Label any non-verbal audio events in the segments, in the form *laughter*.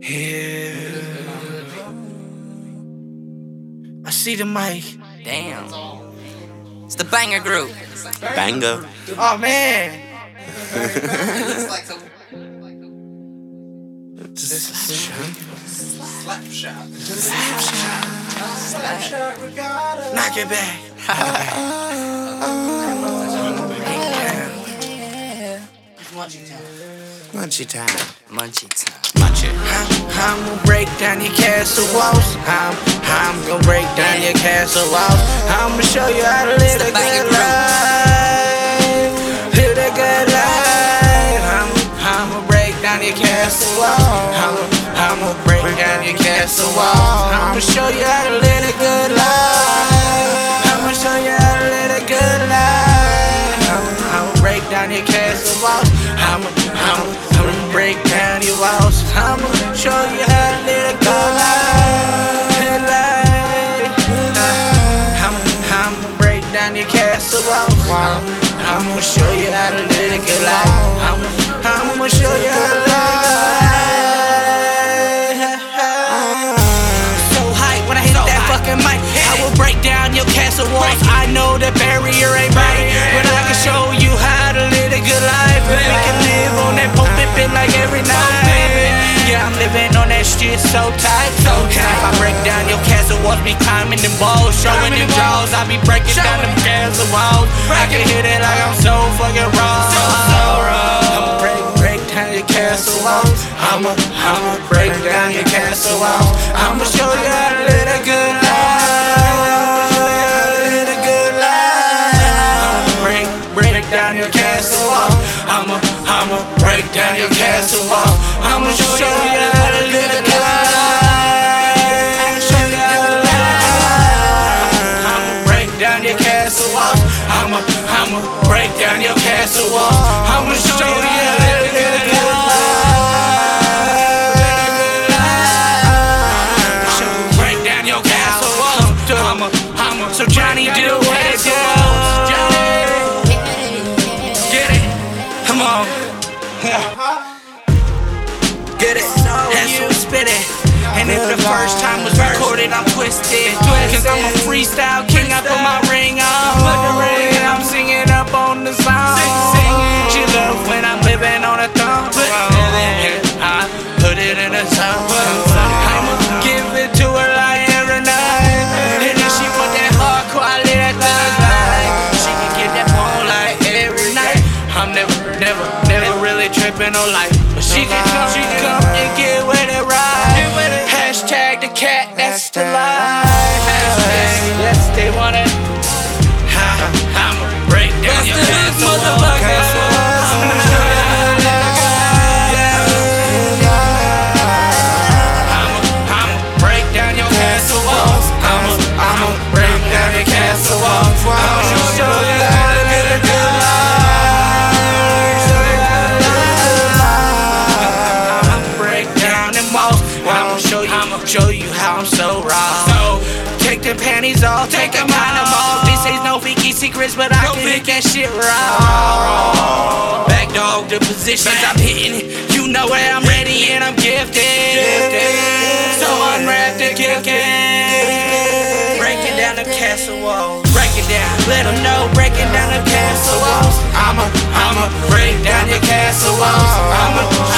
Yeah. I see the mic. Damn. It's the banger group. Banger. Oh man. It's like some like a slap shot. Slap shot. Knock it back. *laughs* Munchy time. Munchie time. Munch it. I'm gonna break down your castle walls. I'm, I'm gonna break down your castle walls. I'm gonna show you how to live a good life. Live a good life. I'm, I'm gonna break down your castle walls. I'm, I'm gonna break down your castle walls. I'm gonna show you how to live a good life. Break down your walls. I'm gonna show you how to live a good life. Good life. I'm, I'm gonna break down your castle walls. I'm, gonna show you how to live a good life. I'm, I'm gonna show you how to live. So hype when I hit that fucking mic. I will break down your castle walls. I know the barrier ain't right, so tight, so tight. If I break down your castle walls, be climbing them walls, showing them jaws. I be breaking down them castle walls. I can hit it like I'm so fucking raw. I'ma break, break down your castle walls. I'ma, I'ma break down your castle walls. I'ma show you how to live a good life. Live a good life. I'ma break, break down your castle walls. I'ma, I'ma break down your castle walls. I'ma show you how to live castle walls. I'ma, I'ma break down your castle walls. I'ma show you how to live a good life. Show you break down your castle walls. I'ma, I'ma, so Johnny do what it. Johnny, get it, come on. Get it, that's who spit it. And if the first time was recorded, I'm twisted. Cause I'm a freestyle king, I put my ring on. And I'm singing up on the song. She love when I'm living on a thumb. And I put it in a song. I'ma give it to her like every night. And then she want that hardcore, I live that thug life. She can get that phone like every night. I'm never, never, never really tripping on life. But she can come, she can come and get with it right. Hashtag the cat, that's the life. How I'm so raw. So take them panties off, take them out them off. This ain't no freaky secrets, but I can hit that shit raw. Back dog the positions I'm hitting. You know where I'm ready and I'm gifted. So unwrap the gift. Breaking down the castle walls. Break it down. Let them know. Breaking down the castle walls. I'ma, I'ma break down your castle walls. I'ma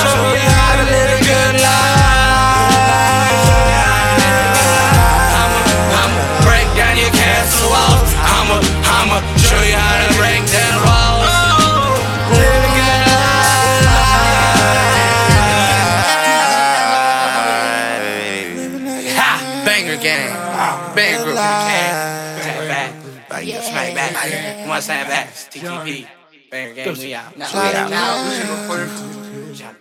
Banger gang. Banger group. Tap back. Smack back. One snap back. TTP. Banger gang. We out. Now, now, it now,